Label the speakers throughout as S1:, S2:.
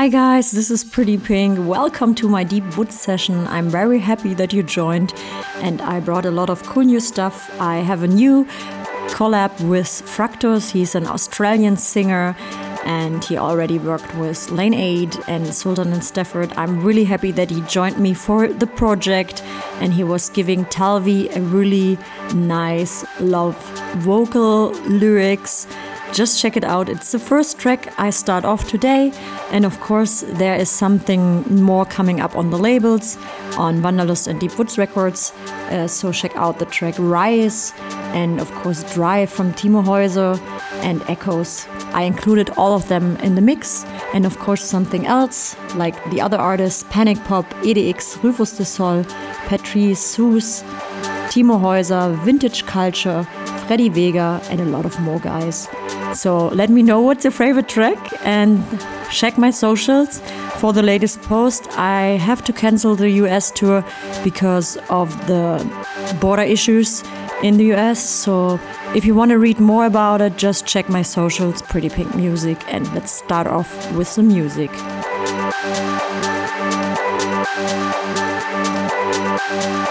S1: Hi guys, this is Pretty Pink. Welcome to my Deep Wood session. I'm very happy that you joined and I brought a lot of cool new stuff. I have a new collab with Fractures. He's an Australian singer and he already worked with Lane 8 and Sultan and Shepard. I'm really happy that he joined me for the project and he was giving Talvi a really nice love vocal lyrics just check it out. It's the first track I start off today, and of course, there is something more coming up on the labels on Wanderlust and Deep Woods Records. Uh, so check out the track Rise, and of course, Drive from Timo Häuser and Echoes. I included all of them in the mix, and of course, something else like the other artists Panic Pop, EDX, Rüfüs Du Sol, Patrice, Seuss, Timo Häuser, Vintage Culture, Freddy Vega, and a lot of more guys. So let me know what's your favorite track and check my socials for the latest post. I have to cancel the US tour because of the border issues in the US. So if you want to read more about it, just check my socials, Pretty Pink Music, and let's start off with some music.
S2: Take me some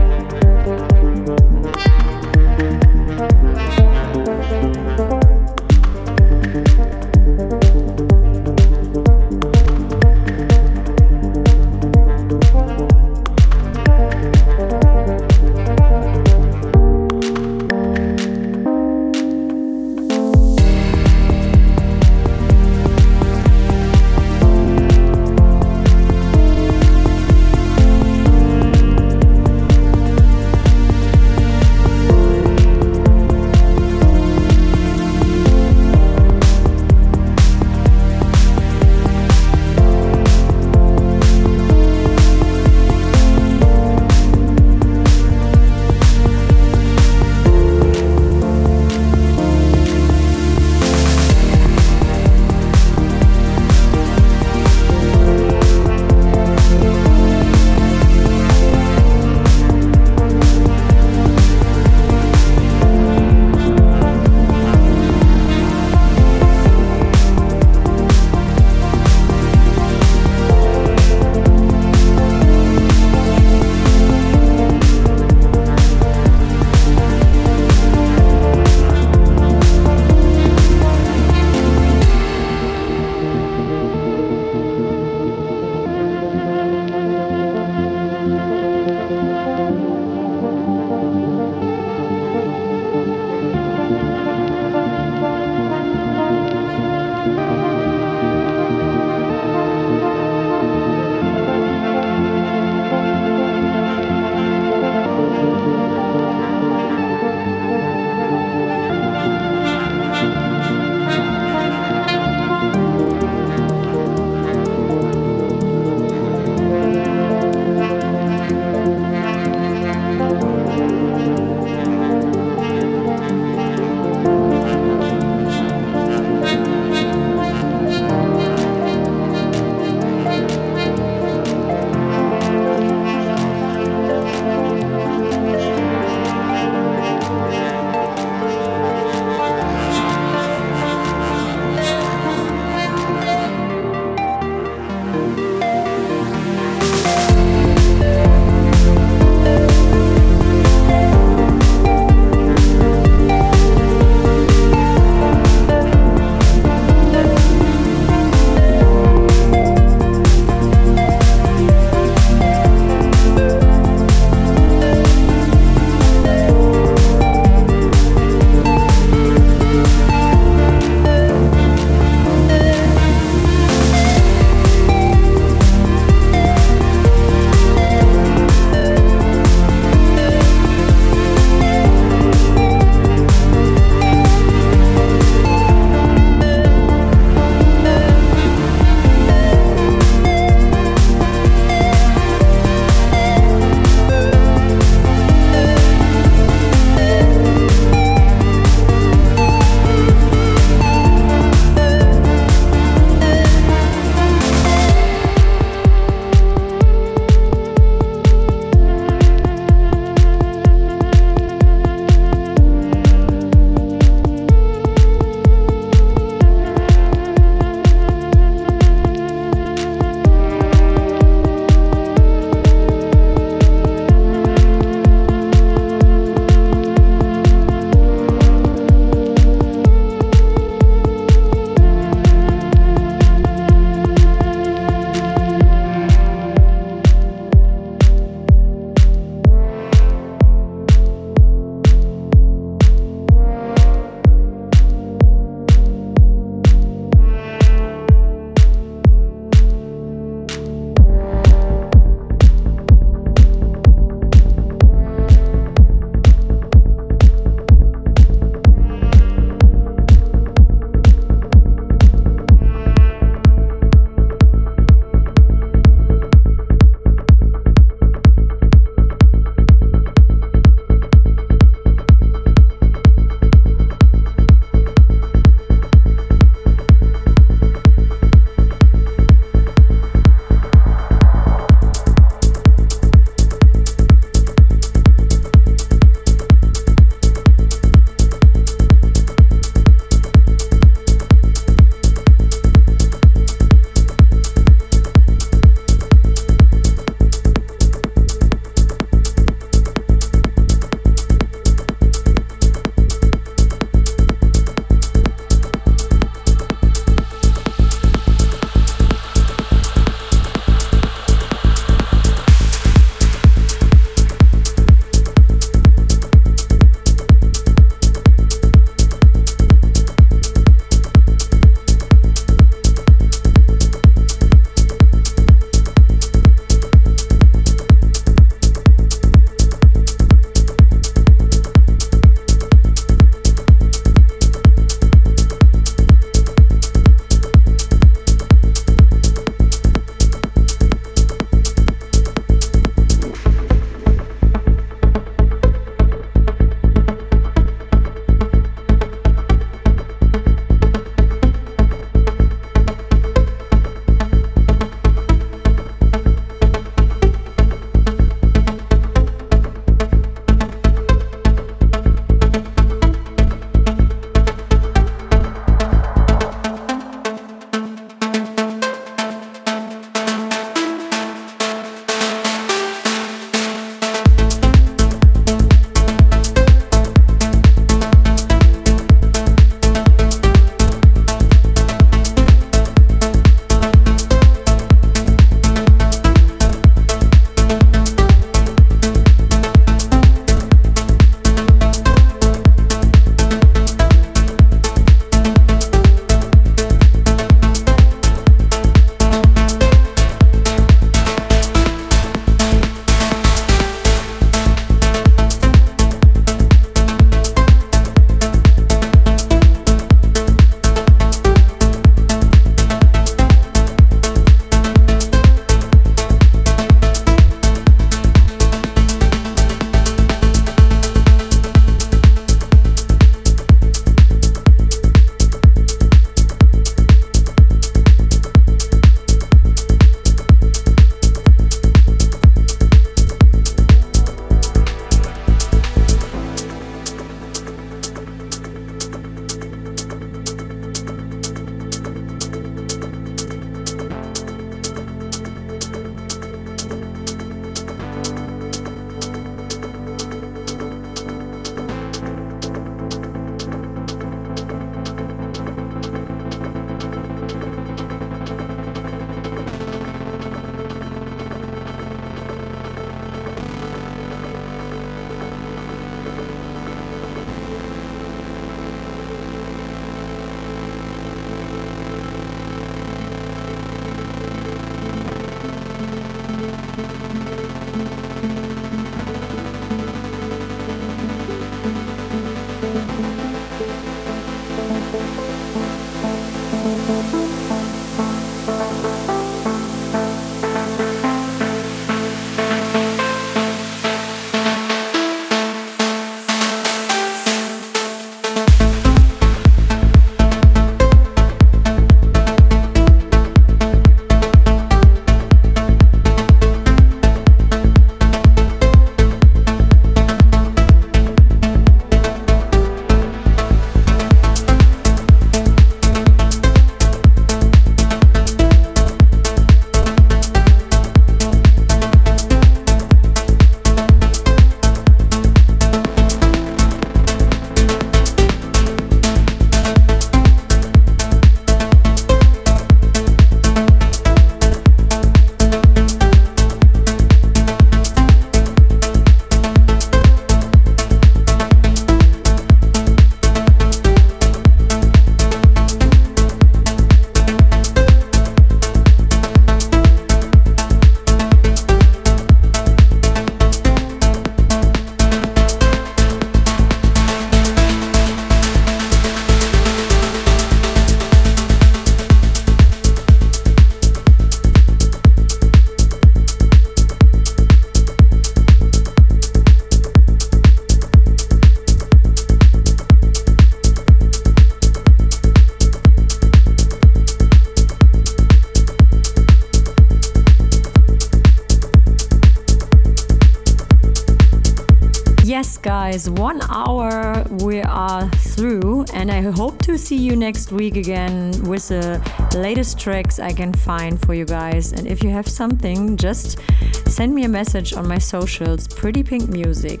S1: Next week again with the latest tracks I can find for you guys. And if you have something, just send me a message on my socials, Pretty Pink Music.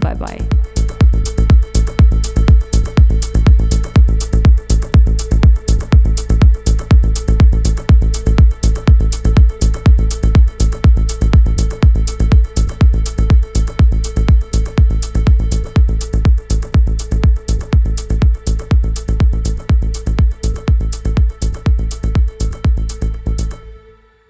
S1: Bye bye.